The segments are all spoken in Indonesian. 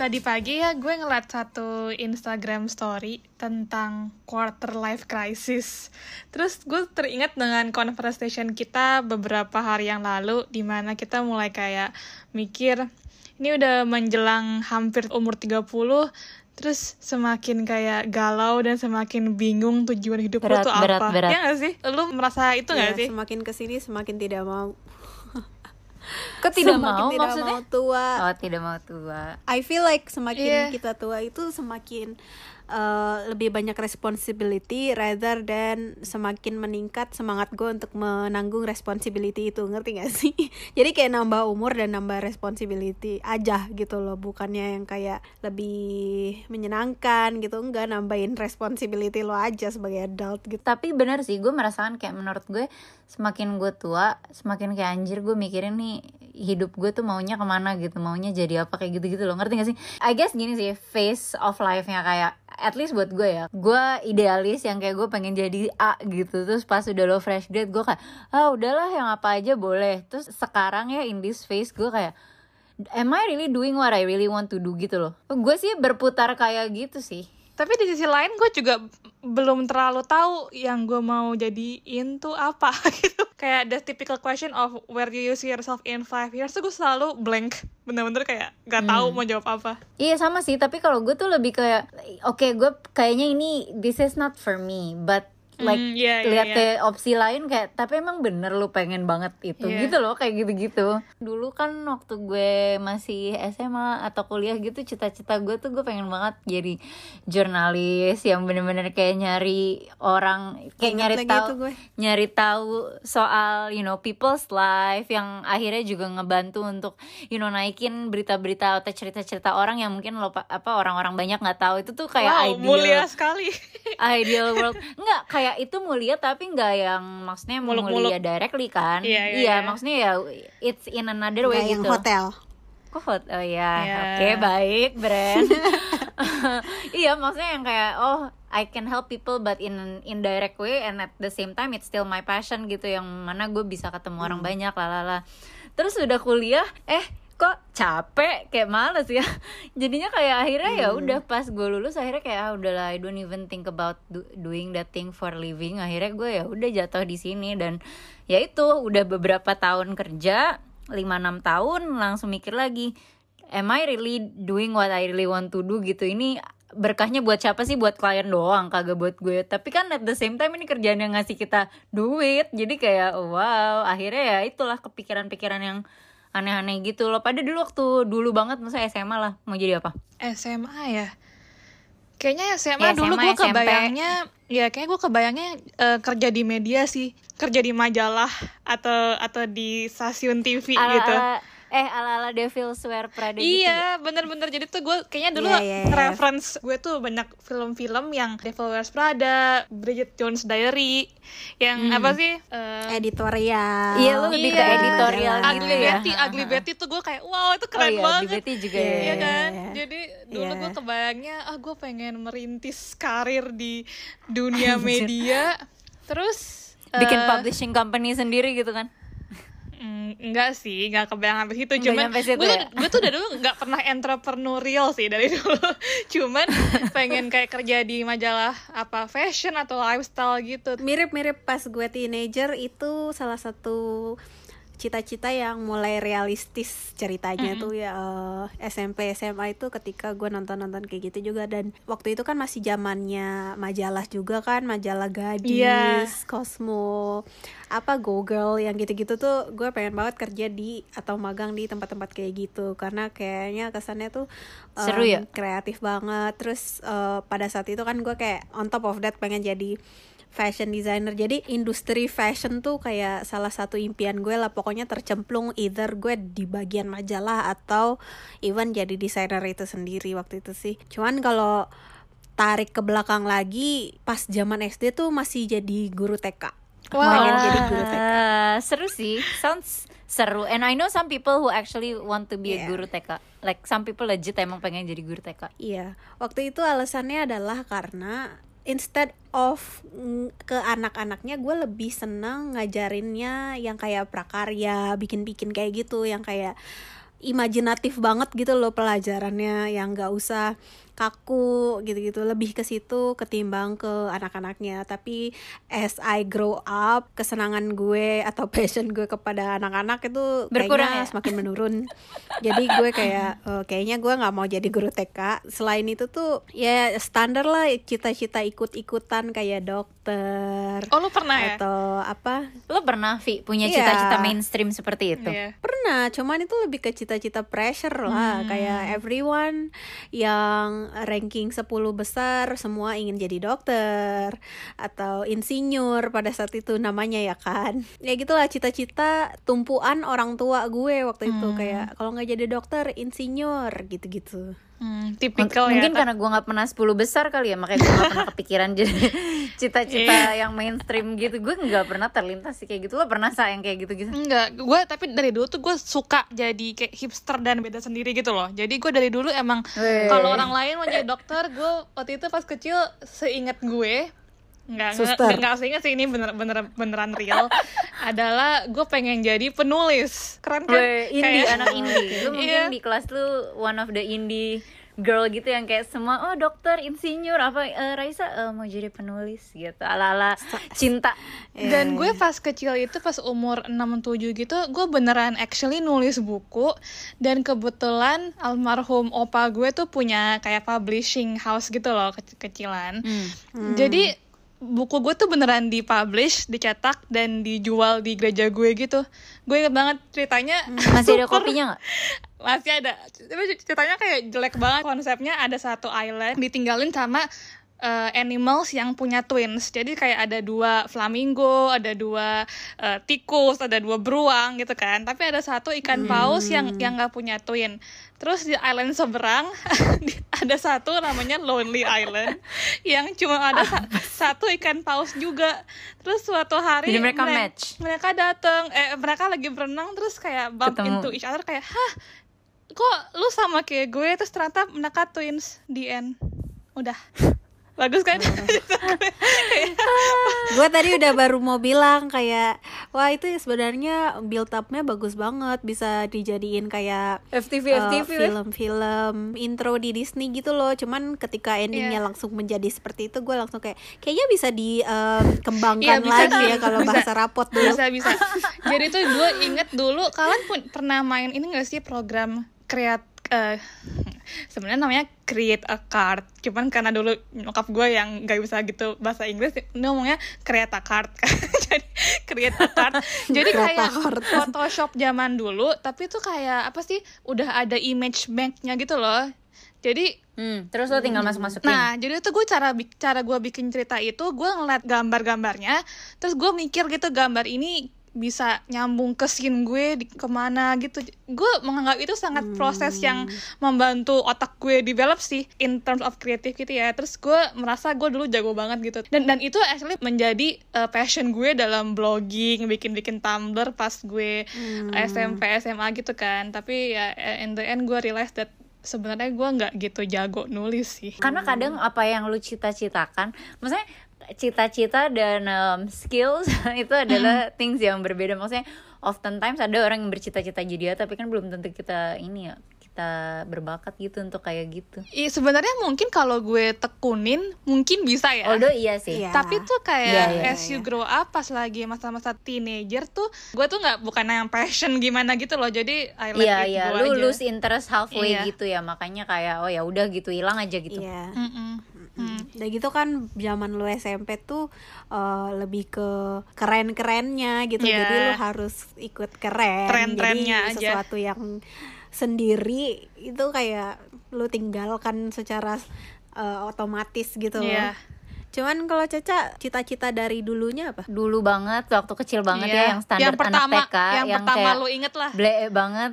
Tadi pagi ya gue ngeliat satu Instagram story tentang quarter life crisis. Terus gue teringat dengan conversation kita beberapa hari yang lalu di mana kita mulai kayak mikir ini udah menjelang hampir umur 30 terus semakin kayak galau dan semakin bingung tujuan hidup Berat, lu tuh berat, apa. berat. Ya gak sih? Lu merasa itu Ya, gak sih? semakin ke sini semakin tidak mau Kok tidak semakin mau tidak maksudnya? mau tua Oh, tidak mau tua. I feel like semakin Iya. kita tua itu semakin uh, lebih banyak responsibility rather than semakin meningkat semangat gue untuk menanggung responsibility itu ngerti gak sih? Jadi kayak nambah umur dan nambah responsibility aja gitu loh bukannya yang kayak lebih menyenangkan gitu enggak nambahin responsibility lo aja sebagai adult gitu. Tapi bener sih, gue merasakan kayak menurut gue semakin gue tua, semakin kayak anjir gue mikirin nih hidup gue tuh maunya ke mana gitu, maunya jadi apa kayak gitu-gitu loh, ngerti gak sih? I guess gini sih, phase of life-nya kayak at least buat gue ya, gue idealis yang kayak gue pengen jadi A gitu, terus pas udah lo fresh grade gue kayak ah udahlah yang apa aja boleh, terus sekarang ya in this phase gue kayak Am I really doing what I really want to do? Gitu loh. Gue sih berputar kayak gitu sih Tapi di sisi lain gue juga belum terlalu tahu yang gue mau jadiin tuh apa gitu. Kayak the typical question of where do you see yourself in five years tuh gue selalu blank. Bener-bener kayak gak tahu mau jawab apa. Iya sama sih, tapi kalau gue tuh lebih kayak oke gue kayaknya ini this is not for me, but like Hmm, iya, iya, lihat iya. kayak opsi lain kayak tapi emang bener lu pengen banget itu Iya. gitu loh kayak gitu-gitu. Dulu kan waktu gue masih SMA atau kuliah gitu cita-cita gue tuh gue pengen banget jadi jurnalis yang bener-bener kayak nyari orang kayak Ingat nyari tahu nyari tahu soal you know people's life yang akhirnya juga ngebantu untuk you know naikin berita-berita atau cerita-cerita orang yang mungkin lo pa- apa orang-orang banyak nggak tahu itu tuh kayak wow, ideal mulia sekali. ideal world nggak kayak itu mulia tapi nggak yang maksudnya Muluk-muluk. mulia directly kan Iya, iya, iya. maksudnya ya it's in another way yang gitu hotel. Kok hot? Oh ya, Iya. oke baik, brand. iya, maksudnya yang kayak oh I can help people but in an indirect way and at the same time it's still my passion gitu yang mana gue bisa ketemu Hmm. orang banyak lalala. Terus udah kuliah, eh kok capek? Kayak males ya. Jadinya kayak akhirnya ya Hmm. udah pas gue lulus akhirnya kayak ah udahlah I don't even think about do- doing that thing for living. Akhirnya gue ya udah jatuh di sini dan ya itu udah beberapa tahun kerja 5-6 tahun langsung mikir lagi am I really doing what I really want to do? Gitu. Ini berkahnya buat siapa sih? Buat klien doang kagak buat gue. Tapi kan at the same time ini kerjaan yang ngasih kita duit. Jadi kayak oh, wow. Akhirnya ya itulah kepikiran-pikiran yang aneh-aneh gitu loh pada dulu waktu dulu banget masa SMA lah mau jadi apa SMA ya. Kayaknya SMA Ya, dulu gue kebayangnya, ya kayaknya gue kebayangnya eh, kerja di media sih, kerja di majalah atau atau di stasiun TV ala gitu. ala eh ala ala Devil's Wear Prada gitu Iya, bener-bener. Jadi tuh gue kayaknya dulu Iya, iya, iya. reference gue tuh banyak film-film yang Devil Wears Prada, Bridget Jones Diary, yang apa sih? eh, Editorial. Iya, lu lebih ke Iya. editorial gitu Ugly ya. Betty, Ugly Betty tuh gue kayak wow itu keren oh iya, banget. di Betty juga Iya, ya. Iya kan? Jadi dulu Iya. gue kebayangnya ah gue pengen merintis karir di dunia media. Terus bikin eh, publishing company sendiri gitu kan enggak sih, enggak kebayang sampai situ. Cuman gue tuh, ya? gue tuh dari dulu enggak pernah entrepreneurial sih dari dulu. Cuman pengen kayak kerja di majalah apa fashion atau lifestyle gitu. Mirip-mirip pas gue teenager itu salah satu cita-cita yang mulai realistis ceritanya tuh ya eh, SMP SMA itu ketika gue nonton-nonton kayak gitu juga dan waktu itu kan masih zamannya majalah juga kan majalah gadis, Iya. Cosmo, apa Go Girl yang gitu-gitu tuh gue pengen banget kerja di atau magang di tempat-tempat kayak gitu karena kayaknya kesannya tuh em, Seru ya? kreatif banget terus eh, pada saat itu kan gue kayak on top of that pengen jadi fashion designer jadi industri fashion tuh kayak salah satu impian gue lah pokoknya tercemplung either gue di bagian majalah atau even jadi desainer itu sendiri waktu itu sih cuman kalau tarik ke belakang lagi pas zaman SD tuh masih jadi guru TK pengen jadi guru TK Wah, seru sih. Sounds seru. And I know some people who actually want to be a Yeah. guru TK. Like some people legit emang pengen jadi guru TK. Iya, waktu itu alasannya adalah karena instead of ke anak-anaknya gue lebih senang ngajarinnya yang kayak prakarya, bikin-bikin kayak gitu, yang kayak imajinatif banget gitu loh pelajarannya yang nggak usah kaku gitu-gitu lebih ke situ ketimbang ke anak-anaknya tapi as I grow up kesenangan gue atau passion gue kepada anak-anak itu Berkurang kayaknya ya? semakin menurun jadi gue kayak eh, kayaknya gue nggak mau jadi guru TK selain itu tuh ya standar lah cita-cita ikut-ikutan kayak dokter Oh lu pernah ya? atau apa Lo pernah Vi punya Iya. cita-cita mainstream seperti itu? Iya. Pernah, cuman itu lebih ke cita-cita pressure lah Hmm. Kayak everyone yang ranking 10 besar Semua ingin jadi dokter Atau insinyur pada saat itu namanya ya kan Ya gitulah cita-cita tumpuan orang tua gue waktu itu Hmm. Kayak kalau nggak jadi dokter, insinyur gitu-gitu Hmm, tipikal mungkin ya. karena gue nggak pernah 10 besar kali ya makanya gue gak pernah kepikiran jadi cita-cita yang mainstream gitu. Gue nggak pernah terlintas sih kayak gitu. Lo pernah sa yang kayak gitu gitu Enggak, gue tapi dari dulu tuh gue suka jadi kayak hipster dan beda sendiri gitu loh. Jadi gue dari dulu emang kalau orang lain mau jadi dokter, gue waktu itu pas kecil seingat gue nggak nggak Suster. nggak seingat sih ini bener bener beneran real. Adalah gue pengen jadi penulis. Keren kan? Weh, indie. Kayak- anak indie. Lu mungkin Iya. di kelas lu one of the indie girl gitu yang kayak semua oh dokter insinyur apa eh, Raisa eh, mau jadi penulis gitu. Ala ala cinta. Dan gue pas kecil itu pas umur 6-7 gitu gue beneran actually nulis buku. Dan kebetulan almarhum opa gue tuh punya kayak publishing house gitu loh kecil-kecilan. Hmm. Jadi buku gue tuh beneran dipublish, dicetak dan dijual di gereja gue gitu. Gue inget banget ceritanya. masih ada kopinya nggak masih ada tapi ceritanya kayak jelek banget konsepnya ada satu island ditinggalin sama uh, animals yang punya twins. Jadi kayak ada dua flamingo ada dua uh, tikus ada dua beruang gitu kan. Tapi ada satu ikan paus yang yang nggak punya twin. Terus di island seberang ada satu namanya Lonely Island yang cuma ada sa- satu ikan paus juga. Terus suatu hari Jadi mereka mere- match? mereka datang eh mereka lagi berenang terus kayak bump Ketemu. into each other kayak hah kok lu sama kayak gue? Terus ternyata mereka twins di end. Udah bagus kan? Gue tadi udah baru mau bilang kayak wah itu sebenarnya build upnya bagus banget. Bisa dijadiin kayak FTV eh, FTV weh. film-film intro di Disney gitu loh. Cuman ketika endingnya Iya. langsung menjadi seperti itu gue langsung kayak kayaknya bisa dikembangkan Iya, bisa lagi ya kalau bahasa rapot dulu. Bisa bisa. Jadi tuh gue inget dulu kalian pun pernah main ini gak sih program kreat eh, sebenarnya namanya create a card. Cuman karena dulu nyokap gue yang gak bisa gitu bahasa Inggris dia ngomongnya create a card. Jadi create a card. Jadi kayak card. Photoshop zaman dulu tapi tuh kayak apa sih udah ada image banknya gitu loh. Jadi Hmm, terus lo tinggal masuk masukin Nah, jadi itu gue cara cara gue bikin cerita itu gue ngeliat gambar-gambarnya, terus gue mikir gitu gambar ini bisa nyambung ke scene gue di ke mana gitu. Gue menganggap itu sangat proses yang membantu otak gue develop sih in terms of creative gitu ya. Terus gue merasa gue dulu jago banget gitu. Dan dan itu actually menjadi uh, passion gue dalam blogging, bikin-bikin Tumblr pas gue SMP SMA gitu kan. Tapi ya in the end gue realize that sebenarnya gue nggak gitu jago nulis sih. karena kadang apa yang lu cita-citakan maksudnya cita-cita dan um, skills itu adalah things yang berbeda maksudnya oftentimes ada orang yang bercita-cita jadi A, tapi kan belum tentu kita ini ya kita berbakat gitu untuk kayak gitu Iya sebenarnya mungkin kalau gue tekunin mungkin bisa ya. although iya sih Iya. Tapi tuh kayak Iya, iya, as you grow up pas lagi masa-masa teenager tuh gue tuh nggak bukan yang passion gimana gitu loh. Jadi I let Iya it iya go lu aja. lose interest halfway Iya. gitu ya makanya kayak oh ya udah gitu hilang aja gitu Iya. Mm-mm. Hmm. Udah gitu kan zaman lu SMP tuh eh, lebih ke keren-kerennya gitu. Iya. Jadi lu harus ikut keren. Tren-trennya Jadi aja. sesuatu yang sendiri itu kayak lu tinggalkan secara eh, otomatis gitu loh. Iya. Cuman kalau Caca cita-cita dari dulunya apa? dulu banget waktu kecil banget Iya. ya yang standar yang pertama, anak TK yang, pertama kayak lu inget lah. blee banget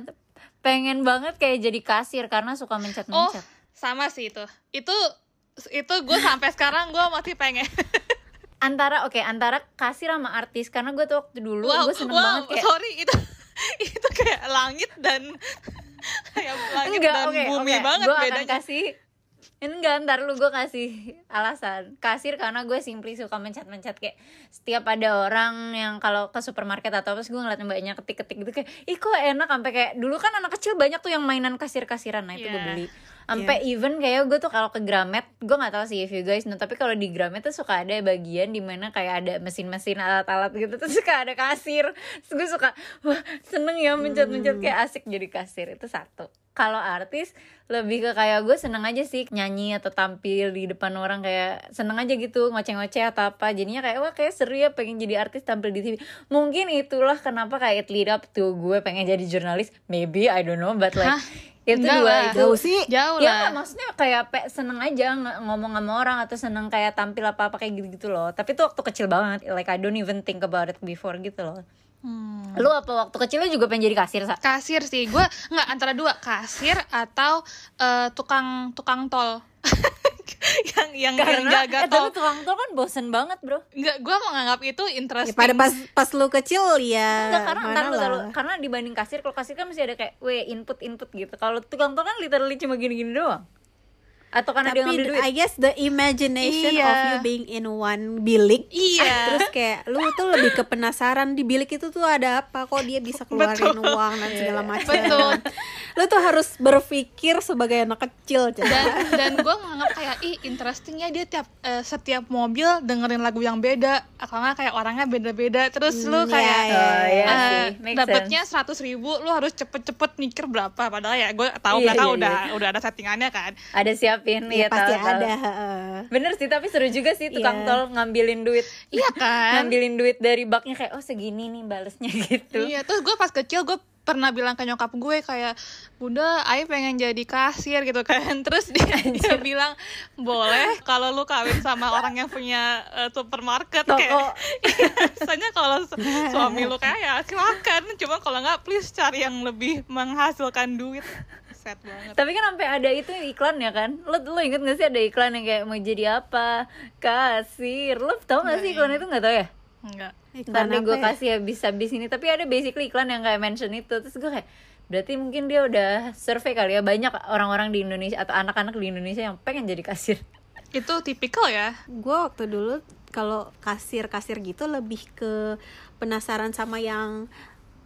pengen banget kayak jadi kasir karena suka Oh, mencet-mencet sama sih itu. Itu itu gue sampai sekarang gue masih pengen. antara oke antara kasir sama artis karena gue tuh waktu dulu wow, gue seneng wow, banget kayak sorry itu itu kayak langit dan kayak langit enggak dan oke bumi oke banget gue akan bedanya. kasih Enggak, ntar lu gue kasih alasan. Kasir karena gue simply suka mencet-mencet Kayak setiap ada orang yang kalau ke supermarket atau apa gue ngeliat mbaknya ketik-ketik gitu Kayak, ih kok enak? Sampai kayak, dulu kan anak kecil banyak tuh yang mainan kasir-kasiran. Nah itu gue Yeah. beli. Sampai even kayak gue tuh kalau ke Gramet Gue gak tahu sih if you guys know Tapi kalau di Gramet tuh suka ada bagian di mana kayak ada mesin-mesin alat-alat gitu Terus suka ada kasir. Terus gue suka, wah seneng ya mencet-mencet Kayak asik jadi kasir. Itu satu kalau artis lebih ke kayak gue seneng aja sih nyanyi atau tampil di depan orang kayak seneng aja gitu ngoceh-ngoceh atau apa jadinya kayak wah kayak seru ya pengen jadi artis tampil di TV mungkin itulah kenapa kayak it lead up tuh gue pengen jadi jurnalis maybe I don't know but like Hah? itu Enggak dua lah. itu Jauh sih. Jauh ya lah. nggak, maksudnya kayak pe, seneng aja ng- ngomong sama orang atau seneng kayak tampil apa apa kayak gitu gitu loh tapi itu waktu kecil banget like I don't even think about it before gitu loh Hmm. lu apa waktu kecil lu juga pengen jadi kasir sa Kasir sih, gue nggak antara dua kasir atau eh, tukang tukang tol. yang yang yang karena jaga eh, tol. tapi tukang tol kan bosen banget bro Nggak, gue menganggap itu Ya, interesting. pada pas pas lu kecil ya Enggak, karena mana ntar lu, lu- karena dibanding kasir kalau kasir kan masih ada kayak we input input gitu kalau tukang tol kan literally cuma gini-gini doang atau karena dia ngambil duit? I guess the imagination Iya. of you being in one bilik. Iya. Terus kayak lu tuh lebih ke penasaran di bilik itu tuh ada apa? Kok dia bisa keluarin uang dan segala macam? Betul. Lu tuh harus berpikir sebagai anak kecil dan dan gue menganggap kayak ih interesting ya dia tiap eh, setiap mobil dengerin lagu yang beda. Kalau nggak kayak orangnya beda-beda. Terus lu Hmm, kayak iya, Oh, iya eh, sih, make dapatnya seratus ribu lu harus cepet-cepet mikir berapa. Padahal ya gue tahu Iya, belakang iya, udah udah ada settingannya kan. Ada siapin Ya, ya pasti tahu, ada bener sih tapi seru juga sih tukang Iya. tol ngambilin duit. Iya kan? Ngambilin duit dari baknya kayak oh segini nih balesnya gitu. Iya, terus gue pas kecil gue pernah bilang ke nyokap gue kayak bunda Ayo pengen jadi kasir gitu kan. Terus dia, dia bilang boleh kalau lu kawin sama orang yang punya eh, supermarket Toko. kayak. Misalnya kalau su- suami lu kaya silakan. Cuma kalau nggak please cari yang lebih menghasilkan duit set banget Tapi kan sampai ada itu iklan ya kan? Lo lo inget gak sih ada iklan yang kayak mau jadi apa? Kasir. Lo tau gak sih iklan itu gak tau ya? enggak Ntar Iklan deh gue ya? kasih habis-habis ini Tapi ada basically iklan yang kayak mention itu Terus gue kayak Berarti mungkin dia udah survei kali ya Banyak orang-orang di Indonesia Atau anak-anak di Indonesia yang pengen jadi kasir itu tipikal ya gue waktu dulu kalau kasir-kasir gitu lebih ke penasaran sama yang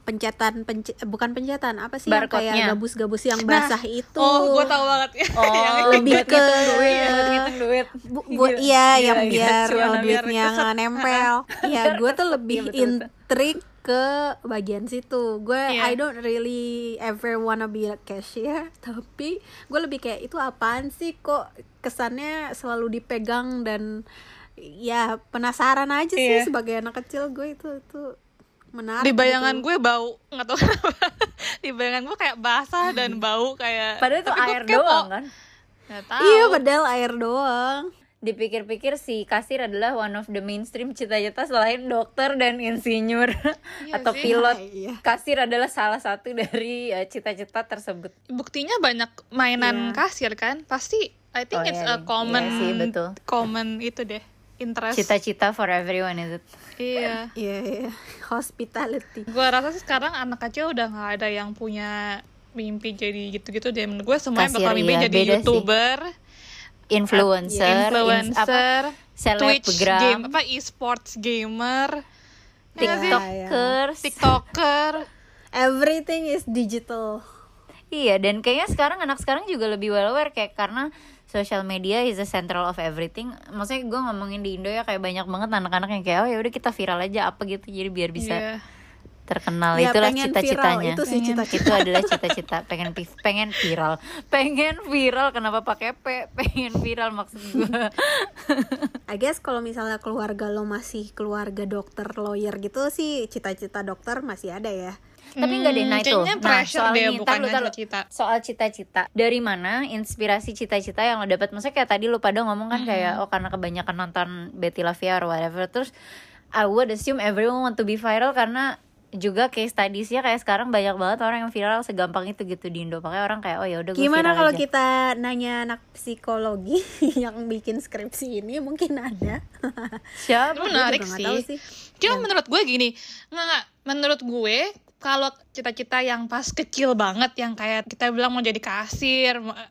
pencetan pence- bukan pencetan apa sih yang kayak gabus-gabus yang basah itu? oh gue tahu banget. Ya Oh lebih buat ke- duit Buat duit. Bu- buat iya yang Iya, biar oh, duitnya nggak nempel. Ya gue tuh lebih Iya, betul, betul. intrik ke bagian situ. Gue Iya. I don't really ever wanna be a cashier tapi gue lebih kayak itu apaan sih? Kok kesannya selalu dipegang dan ya penasaran aja sih Iya. sebagai anak kecil gue itu itu menarik di bayangan gitu. gue bau nggak tahu kenapa di bayangan gue kayak basah dan bau kayak Padahal itu air kepo. doang kan Nggak tahu iya padahal air doang Dipikir-pikir si kasir adalah one of the mainstream cita-cita selain dokter dan insinyur Iya atau sih. pilot. Iya. Kasir adalah salah satu dari eh, cita-cita tersebut. buktinya banyak mainan Iya. kasir kan pasti I think Oh, it's iya, a common iya sih, betul. common itu deh interest. Cita-cita for everyone is it? iya. Iya iya. Hospitality. Gue rasa sih sekarang anak kecil udah nggak ada yang punya mimpi jadi gitu-gitu deh. Menurut gue semuanya Kasir, bakal mimpi iya, jadi beda sih. youtuber. Influencer, ins- influencer apa, Twitch selebgram, game apa e-sports gamer. Ya tiktokers. tiktoker. Everything is digital. Iya, dan kayaknya sekarang anak sekarang juga lebih well aware kayak karena social media is the central of everything. Maksudnya gue ngomongin di Indo ya kayak banyak banget anak-anak yang kayak oh ya udah kita viral aja apa gitu jadi biar bisa Iya. terkenal. Ya, itulah cita-citanya. itu sih cita-cita. itu adalah cita-cita. Pengen pengen viral. Pengen viral kenapa pakai p? Pengen viral maksud gue I guess kalau misalnya keluarga lo masih keluarga dokter lawyer gitu sih cita-cita dokter masih ada ya tapi enggak deh nah Hmm, itu nah soal deh, ini lu- ntar lu. cita-cita. soal cita-cita dari mana inspirasi cita-cita yang lo dapat maksudnya kayak tadi lo pada ngomong kan kayak oh karena kebanyakan nonton Betty La Via or whatever terus I would assume everyone want to be viral karena juga case studiesnya kayak sekarang banyak banget orang yang viral segampang itu gitu di Indo makanya orang kayak oh ya udah gue gimana kalau aja. kita nanya anak psikologi yang bikin skripsi ini mungkin ada siapa Itu menarik nggak sih. sih. Cuma menurut gue gini, nggak nggak. Menurut gue kalau cita-cita yang pas kecil banget yang kayak kita bilang mau jadi kasir, mau- eh,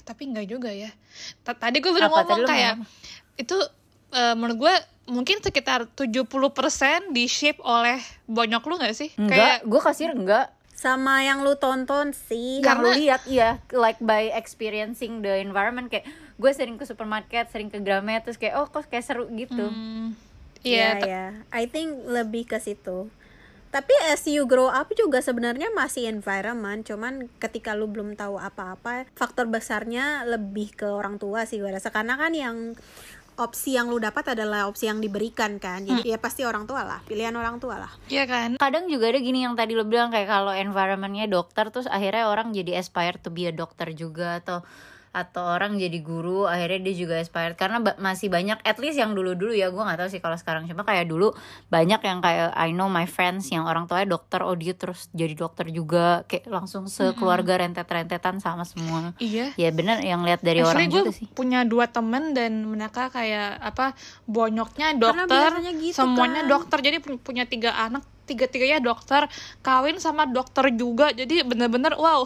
tapi enggak juga ya T- tadi gue belum Apa? Ngomong lu kayak ngomong. itu eh, menurut gue mungkin sekitar 70% di shape oleh bonyok lu gak sih enggak gue kasir enggak sama yang lu tonton sih yang lu Karena- lihat iya like by experiencing the environment kayak gue sering ke supermarket sering ke Gramet terus kayak oh kok kayak seru gitu Hmm, Iya, iya ya. I think lebih ke situ. Tapi as you grow up juga sebenarnya masih environment, cuman ketika lu belum tahu apa-apa, faktor besarnya lebih ke orang tua sih gue rasa karena kan yang opsi yang lu dapat adalah opsi yang diberikan kan. Jadi ya pasti orang tua lah, pilihan orang tua lah. iya kan kadang juga ada gini yang tadi lo bilang kayak kalau environmentnya dokter terus akhirnya orang jadi aspire to be a dokter juga atau atau orang jadi guru akhirnya dia juga aspired karena ba- masih banyak at least yang dulu dulu ya gue nggak tahu sih kalau sekarang. Cuma kayak dulu banyak yang kayak I know my friends yang orang tuanya dokter oh dia terus jadi dokter juga. Kayak langsung sekeluarga rentet-rentetan sama semua. Iya. Ya bener yang lihat dari orang Actually gue juga sih. punya dua temen dan mereka kayak apa bonyoknya dokter, gitu semuanya kan. dokter. Jadi pu- punya tiga anak tiga tiganya dokter kawin sama dokter juga. Jadi bener-bener wow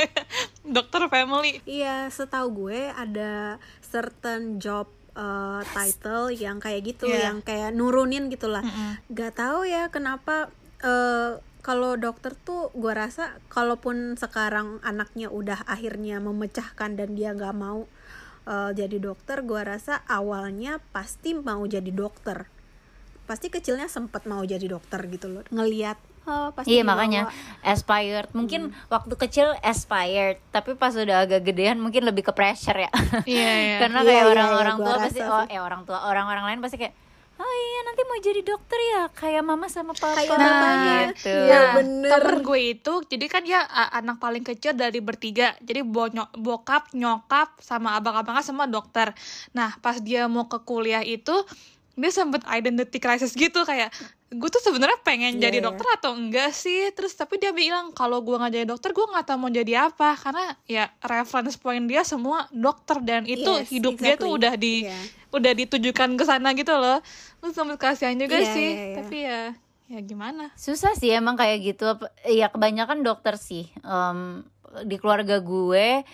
dokter family Iya, setahu gue ada certain job uh, title yang kayak gitu, Iya. yang kayak nurunin gitulah. Gak tahu ya kenapa uh, kalau dokter tuh gue rasa kalaupun sekarang anaknya udah akhirnya memecahkan dan dia nggak mau uh, jadi dokter, gue rasa awalnya pasti mau jadi dokter. Pasti kecilnya sempet mau jadi dokter gitu loh, ngelihat oh, pasti Iya makanya. Aspired. Mungkin waktu kecil aspired tapi pas udah agak gedean mungkin lebih ke pressure ya. Iya iya. Karena Iya, kayak iya, orang-orang iya, tua gua pasti oh eh orang tua orang-orang lain pasti kayak oh iya nanti mau jadi dokter ya kayak mama sama papa. Kayak mamanya. gitu. Iya, Nah, bener. temen gue itu jadi kan dia a- anak paling kecil dari bertiga. Jadi bonyok bokap nyokap sama abang-abangnya semua dokter. Nah pas dia mau ke kuliah itu dia sempet identity crisis gitu kayak gue tuh sebenarnya pengen Iya, jadi iya. dokter atau enggak sih terus tapi dia bilang kalau gue nggak jadi dokter gue nggak tahu mau jadi apa karena ya reference point dia semua dokter dan itu Yes, hidup dia tuh exactly. udah di Iya. udah ditujukan ke sana gitu loh lu sempet kasihan juga Iya, sih iya, iya. tapi ya ya gimana susah sih emang kayak gitu ya kebanyakan dokter sih Em, di keluarga gue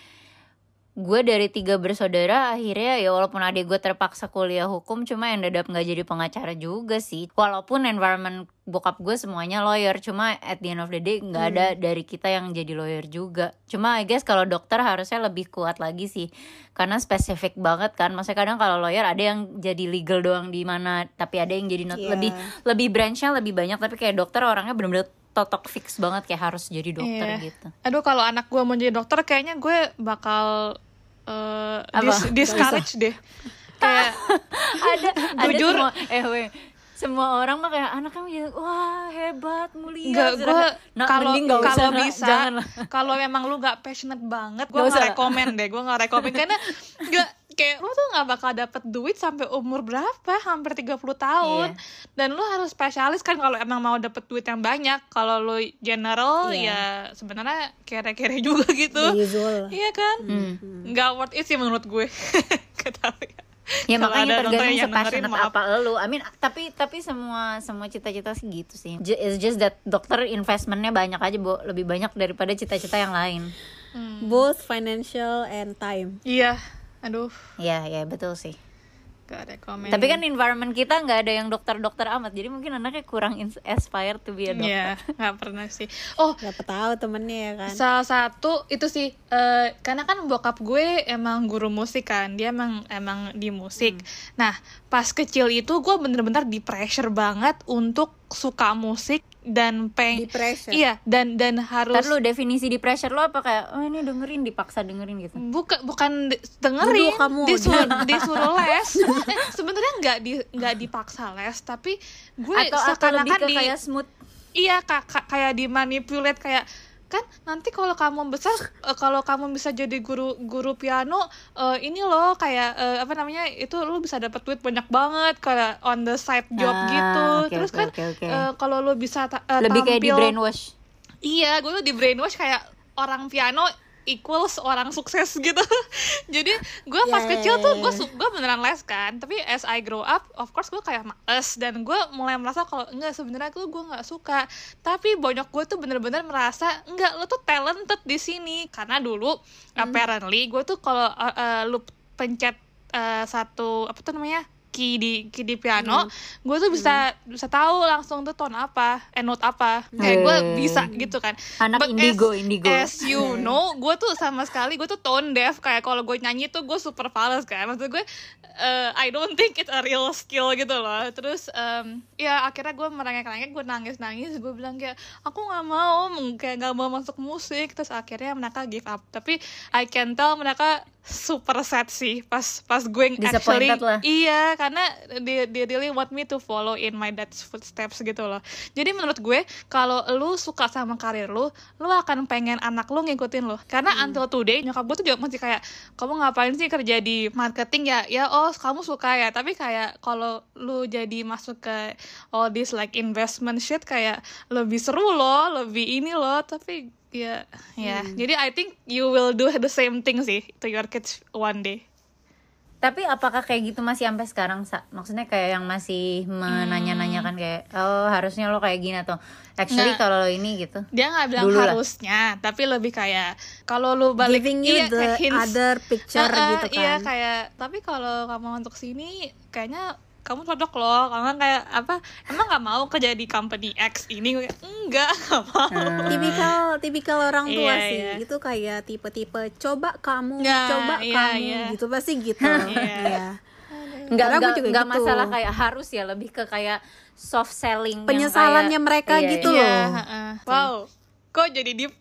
gue dari tiga bersaudara akhirnya ya walaupun adik gue terpaksa kuliah hukum cuma yang dadap nggak jadi pengacara juga sih. Walaupun environment bokap gue semuanya lawyer cuma at the end of the day nggak ada dari kita yang jadi lawyer juga. Cuma I guess kalau dokter harusnya lebih kuat lagi sih karena spesifik banget kan. Maksudnya kadang kalau lawyer ada yang jadi legal doang di mana tapi ada yang jadi not- Iya. lebih lebih branchnya lebih banyak tapi kayak dokter orangnya bener-bener totok fix banget kayak harus jadi dokter Iya. gitu Aduh kalau anak gue mau jadi dokter kayaknya gue bakal Apa? dis- discourage deh. Kayak ada ada Jujur. semua eh weh semua orang mah kayak anaknya mau jadi wah hebat mulia Enggak, gue Nah, kalau kalau bisa kalau memang lu nggak passionate banget gue Nggak usah. nggak rekomen deh gue nggak rekomen karena nggak kayak lu tuh nggak bakal dapet duit sampai umur berapa? Hampir 30 tahun. Iya. dan lu harus spesialis kan kalau emang mau dapet duit yang banyak. Kalau lu general Iya. ya sebenarnya kere-kere juga gitu. Usual. iya kan? Hmm. nggak worth it sih menurut gue. Gak tahu ya. Ya Kalau makanya tergantung sepassionate apa lu I mean tapi tapi semua semua cita-cita sih gitu sih. It's just that dokter investmentnya banyak aja bu lebih banyak daripada cita-cita yang lain. Both financial and time. iya aduh ya ya betul sih gak rekomen tapi kan environment kita nggak ada yang dokter-dokter amat jadi mungkin anaknya kurang ins- aspire to be a doctor Iya, nggak pernah sih. Oh, Siapa tahu temennya ya kan. salah satu itu sih, eh, karena kan bokap gue emang guru musik kan, dia emang emang di musik. Nah, pas kecil itu gue bener-bener di pressure banget untuk suka musik dan peng. Di pressure. Iya, dan dan harus. Ntar lu definisi di pressure lu apa kayak oh ini dengerin dipaksa dengerin gitu bukan bukan dengerin kamu. disuruh disuruh les eh, sebenarnya nggak di nggak dipaksa les tapi gue atau atau lebih seakan-akan ke di kayak smooth iya kak kak- kayak dimanipulate kayak kan nanti kalau kamu besar eh, kalau kamu bisa jadi guru guru piano eh, ini loh kayak eh, apa namanya itu lu bisa dapat duit banyak banget kayak on the side job Ah, gitu oke, terus oke, kan oke, oke. eh, kalau lu bisa ta- eh, lebih kayak di tampil- brainwash iya gue tuh di brainwash kayak orang piano equals orang sukses gitu. Jadi gue pas ya, kecil tuh gue gue beneran les kan. Tapi as I grow up of course gue kayak males dan gue mulai merasa kalau enggak sebenarnya tuh gue nggak suka. Tapi banyak gue tuh bener-bener merasa enggak lo tuh talented di sini. Karena dulu Hmm. apparently gue tuh kalau uh, uh, lu pencet uh, satu apa tuh namanya key di key di piano Hmm. gue tuh bisa bisa tahu langsung tuh tone apa eh note apa kayak gue Hmm. bisa gitu kan Anak But indigo, as, indigo. as you know gue tuh sama sekali gue tuh tone deaf kayak kalau gue nyanyi tuh gue super fals kan maksud gue uh, I don't think it's a real skill gitu loh terus um, ya akhirnya gue merengek-rengek gue nangis-nangis gue bilang kayak aku nggak mau kayak nggak mau masuk musik terus akhirnya mereka give up tapi I can tell mereka super sad sih pas pas gue actually lah. iya karena they, they really want me to follow in my dad's footsteps gitu loh. Jadi menurut gue kalau lu suka sama karir lu lu akan pengen anak lu ngikutin lu. Karena until today nyokap gue tuh juga masih kayak kamu ngapain sih kerja di marketing ya? Ya oh kamu suka ya. Tapi kayak kalau lu jadi masuk ke all this like investment shit kayak lebih seru loh lebih ini loh. Tapi ya ya. Jadi I think you will do the same thing sih to your kids one day Tapi apakah kayak gitu masih sampai sekarang, Sa? Maksudnya kayak yang masih menanya-nanyakan kayak oh harusnya lo kayak gini atau actually Nggak. kalau lo ini gitu. dia nggak bilang Dulu lah. harusnya tapi lebih kayak kalau lu balik giving you iya, the kayak hints. other picture Heeh, gitu kan iya kayak tapi kalau kamu untuk sini kayaknya kamu cocok loh karena kayak apa emang nggak mau kerja di company X ini Gue kayak, enggak nggak mau Hmm. tipikal tipikal orang tua Iya, sih iya. itu kayak tipe-tipe coba kamu Ya, coba iya, kamu iya. gitu pasti gitu Iya. Iya. Enggak Karena juga enggak gitu. masalah kayak harus ya, lebih ke kayak soft selling Penyesalannya kayak- mereka iya, gitu iya. Iya, loh. heeh. wow kok jadi deep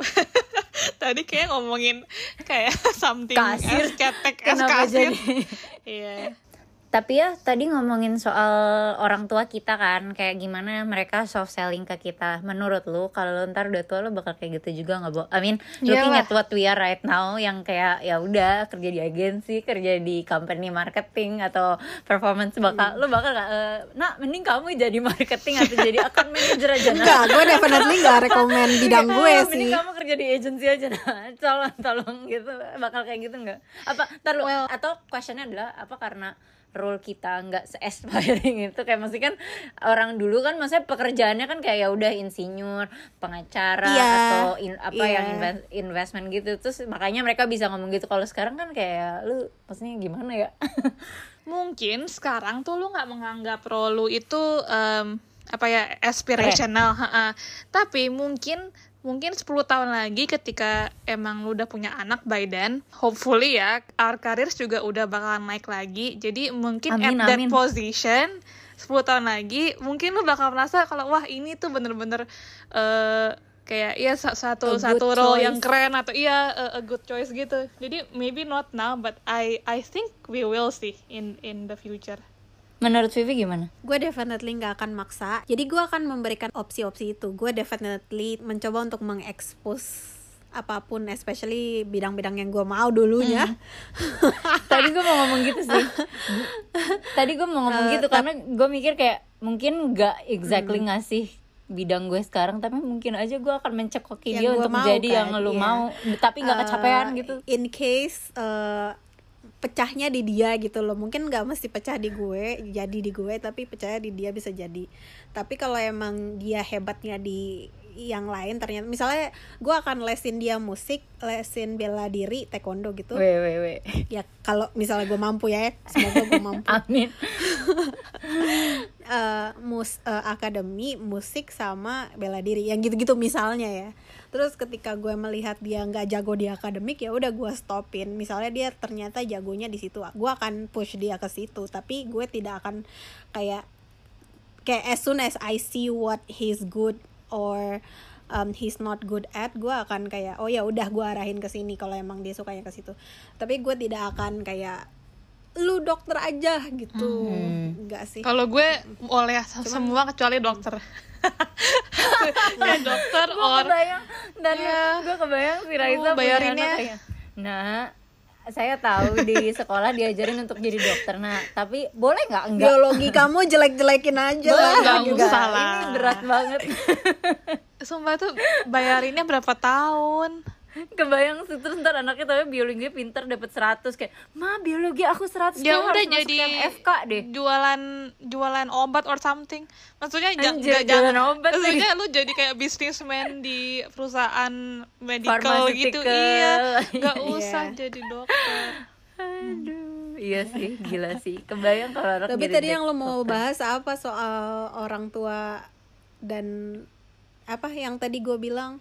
tadi kayak ngomongin kayak something Kasir. ketek kasir iya Tapi ya tadi ngomongin soal orang tua kita kan Kayak gimana mereka soft selling ke kita Menurut lu kalau lu ntar udah tua lu bakal kayak gitu juga gak Bo? I mean looking Iyalah. at what we are right now Yang kayak ya udah kerja di agensi Kerja di company marketing Atau performance bakal Lu bakal gak eh, Nak mending kamu jadi marketing Atau jadi account manager aja Nak Enggak, gue definitely gak rekomen bidang gue Ah, sih Mending kamu kerja di agensi aja nah Tolong tolong gitu Bakal kayak gitu nggak? Apa ntar lu Well- Atau questionnya adalah Apa karena role kita nggak se-aspiring itu. Kayak maksudnya kan orang dulu kan maksudnya pekerjaannya kan kayak ya udah insinyur pengacara Iya, atau in- apa iya. yang inve- investment gitu. Terus makanya mereka bisa ngomong gitu. Kalau sekarang kan kayak lu maksudnya gimana ya? Mungkin sekarang tuh lu nggak menganggap role lu itu em, apa ya aspirational ha-ha. tapi mungkin mungkin 10 tahun lagi ketika emang lu udah punya anak by then hopefully ya our careers juga udah bakalan naik lagi jadi mungkin Amin, at that amin. position 10 tahun lagi mungkin lu bakal merasa kalau wah ini tuh bener-bener eh, kayak iya sa- satu satu role choice. yang keren atau iya a, a good choice gitu jadi maybe not now but I I think we will see in in the future menurut Vivi gimana? Gue definitely nggak akan maksa. Jadi gue akan memberikan opsi-opsi itu. Gue definitely mencoba untuk mengekspos apa pun especially bidang-bidang yang gue mau dulunya. Tadi gue mau ngomong gitu sih. Tadi gue mau ngomong Eh, gitu karena gue mikir kayak mungkin nggak exactly Hmm. ngasih bidang gue sekarang tapi mungkin aja gue akan mencekoki Yang dia untuk mau jadi kan, yang lu iya. mau tapi nggak Eh, kecapean gitu. in case eh, pecahnya di dia gitu loh. Mungkin nggak mesti pecah di gue jadi di gue tapi pecahnya di dia bisa jadi. Tapi kalau emang dia hebatnya di yang lain ternyata misalnya gue akan lesin dia musik lesin bela diri taekwondo gitu. Weh weh weh. Ya kalau misalnya gue mampu ya semoga gue mampu. Amin. Eh, mus eh, akademi musik sama bela diri yang gitu-gitu misalnya ya terus ketika gue melihat dia nggak jago di akademik ya udah gue stopin. Misalnya dia ternyata jagonya di situ gue akan push dia ke situ. Tapi gue tidak akan kayak kayak as soon as I see what he's good or um, he's not good at gue akan kayak oh ya udah gue arahin ke sini kalau emang dia sukanya ke situ. Tapi gue tidak akan kayak lu dokter aja gitu. Enggak sih. Kalau gue oleh semua kecuali dokter. Ya dokter gue or kebayang. Dan Iya. gue kebayang si Raisa Oh, bayarinnya. kayak nah saya tahu di sekolah diajarin untuk jadi dokter. Nah tapi boleh nggak? Enggak biologi kamu jelek-jelekin aja Boleh. lah. Nggak gitu. usah lah. ini berat banget. Sumpah tuh bayarinnya berapa tahun kebayang sih terus ntar anaknya tapi biologi pinter dapat 100 kayak ma biologi aku 100 ya udah harus masuk jadi yang FK deh. jualan jualan obat or something. Maksudnya Anjir, jualan jangan obat maksudnya lu jadi kayak bisnismen di perusahaan medical gitu. Iya nggak Iya. usah jadi dokter. Aduh iya sih gila sih. Kebayang kalau anak Tapi jadi tadi yang lo mau bahas apa soal orang tua dan apa yang tadi gue bilang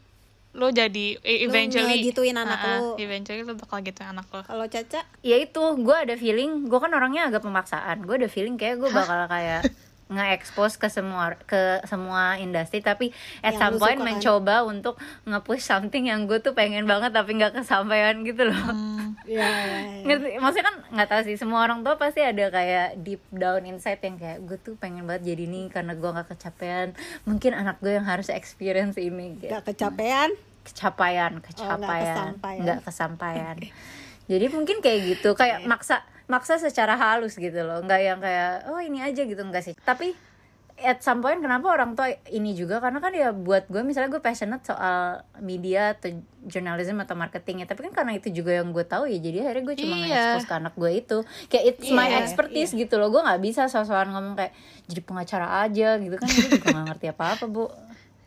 lu jadi e- Lu eventually ngegituin anak Ah, ah, lu. eventually lu bakal gituin anak lu kalau Caca ya itu gue ada feeling gue kan orangnya agak pemaksaan gue ada feeling kayak gue bakal kayak nge-expose ke semua ke semua industri tapi at Yang some point kan? mencoba untuk nge-push something yang gue tuh pengen banget tapi nggak kesampaian gitu loh Hmm. Ya, ngerti maksudnya kan nggak tahu sih semua orang tua pasti ada kayak deep down inside yang kayak gue tuh pengen banget jadi ini karena gue nggak kecapean. Mungkin anak gue yang harus experience ini gitu. gak kecapean? Kecapaian kecapaian kesampaian. nggak kesampaian. Jadi mungkin kayak gitu kayak maksa maksa secara halus gitu loh. Nggak yang kayak oh ini aja gitu. Enggak sih. Tapi at some point kenapa orang tua ini juga? Karena kan ya buat gue misalnya gue passionate soal media atau journalism atau marketing ya. Tapi kan karena itu juga yang gue tahu ya jadi akhirnya gue cuma Iya. nge-expose ke anak gue itu. Kayak it's my Iya, expertise gitu loh. Gue nggak bisa sosokan ngomong kayak jadi pengacara aja gitu kan. Gue juga nggak ngerti apa apa bu.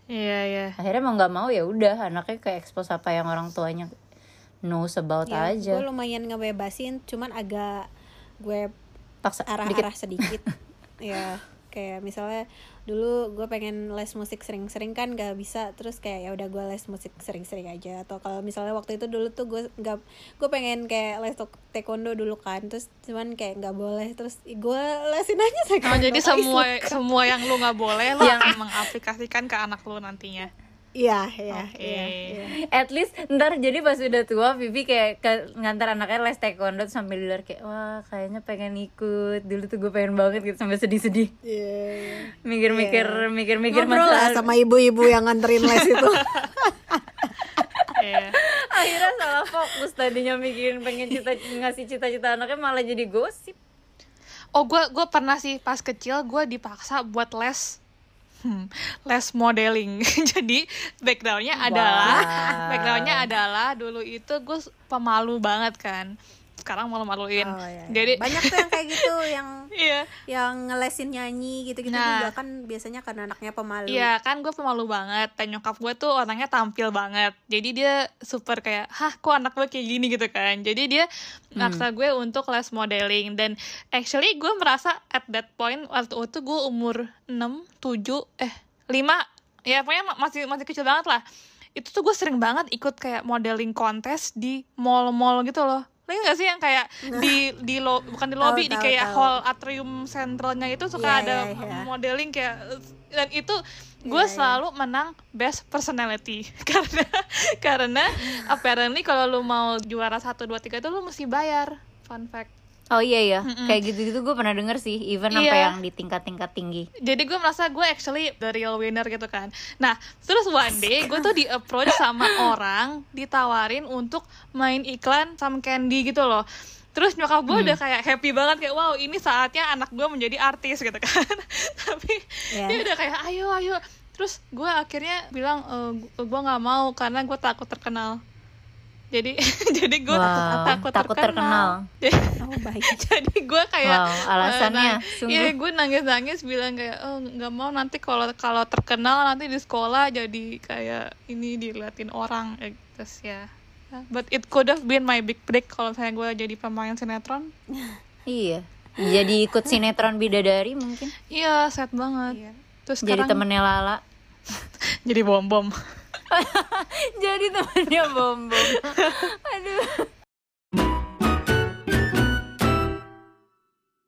Iya iya. Akhirnya mau nggak mau ya udah anaknya kayak expose apa yang orang tuanya knows about ya, aja. gue lumayan ngebebasin cuman agak gue paksa arah-arah sedikit. Ya kayak misalnya dulu gue pengen les musik sering-sering kan gak bisa terus kayak ya udah gue les musik sering-sering aja. Atau kalau misalnya waktu itu dulu tuh gue nggak gue pengen kayak les taekwondo dulu kan terus cuman kayak nggak boleh terus gue lesin aja Oh, taekwondo. jadi semua semua yang lu nggak boleh lu Yang- mengaplikasikan ke anak lu nantinya iya iya iya iya. at least ntar jadi pas udah tua Vivi kayak ke, ngantar anaknya les taekwondo sambil di luar kayak wah kayaknya pengen ikut dulu tuh gue pengen banget gitu sampai sedih-sedih. Iya, iya. mikir-mikir mikir-mikir ngobrol lah masa sama ibu-ibu yang nganterin les itu. Iya. akhirnya salah fokus tadinya mikirin pengen cita ngasih cita-cita anaknya malah jadi gosip. Oh gue gue pernah sih pas kecil gue dipaksa buat les hmm, les modeling. Jadi backgroundnya adalah backgroundnya adalah dulu itu gue pemalu banget kan. Sekarang malu-maluin. Oh, iya, iya. Jadi banyak tuh yang kayak gitu yang iya. yang ngelesin nyanyi gitu-gitu Nah. juga kan biasanya karena anaknya pemalu. Iya kan gue pemalu banget. Dan nyokap gue tuh orangnya tampil banget. Jadi dia super kayak hah kok anak gue kayak gini? gitu kan. Jadi dia maksa gue untuk les modeling. Dan actually gue merasa at that point waktu itu gue umur 6, 7, eh 5 ya pokoknya ma- masih masih kecil banget lah. Itu tuh gue sering banget ikut kayak modeling kontes di mall-mall gitu loh Lagi gak sih yang kayak di di lo bukan di lobby di tahu, kayak tahu. hall atrium centralnya itu suka Iya, ada iya, iya. modeling kayak dan itu gue Iya, iya. selalu menang best personality karena karena apparently kalau lu mau juara satu dua tiga itu lu mesti bayar fun fact oh iya ya kayak gitu-gitu gue pernah denger sih even sampai Iya. yang di tingkat-tingkat tinggi. Jadi gue merasa gue actually the real winner gitu kan. Nah terus one day gue tuh di approach sama orang ditawarin untuk main iklan sama candy gitu loh. Terus nyokap gue udah kayak happy banget kayak wow ini saatnya anak gue menjadi artis gitu kan. Tapi Iya. dia udah kayak ayo ayo. Terus gue akhirnya bilang e, gue nggak mau karena gue takut terkenal jadi jadi gue Wow, takut, takut terkenal, oh baik jadi gue kayak Wow, alasannya eh, sungguh. Iya, gue nangis-nangis bilang kayak oh nggak mau nanti kalau kalau terkenal nanti di sekolah jadi kayak ini diliatin orang eh, terus ya. But it could have been my big break kalau misalnya gue jadi pemain sinetron. iya jadi ikut sinetron bidadari mungkin Iya, sad banget. Iya. Terus jadi sekarang temennya Lala jadi bom bom. jadi temennya bom bom aduh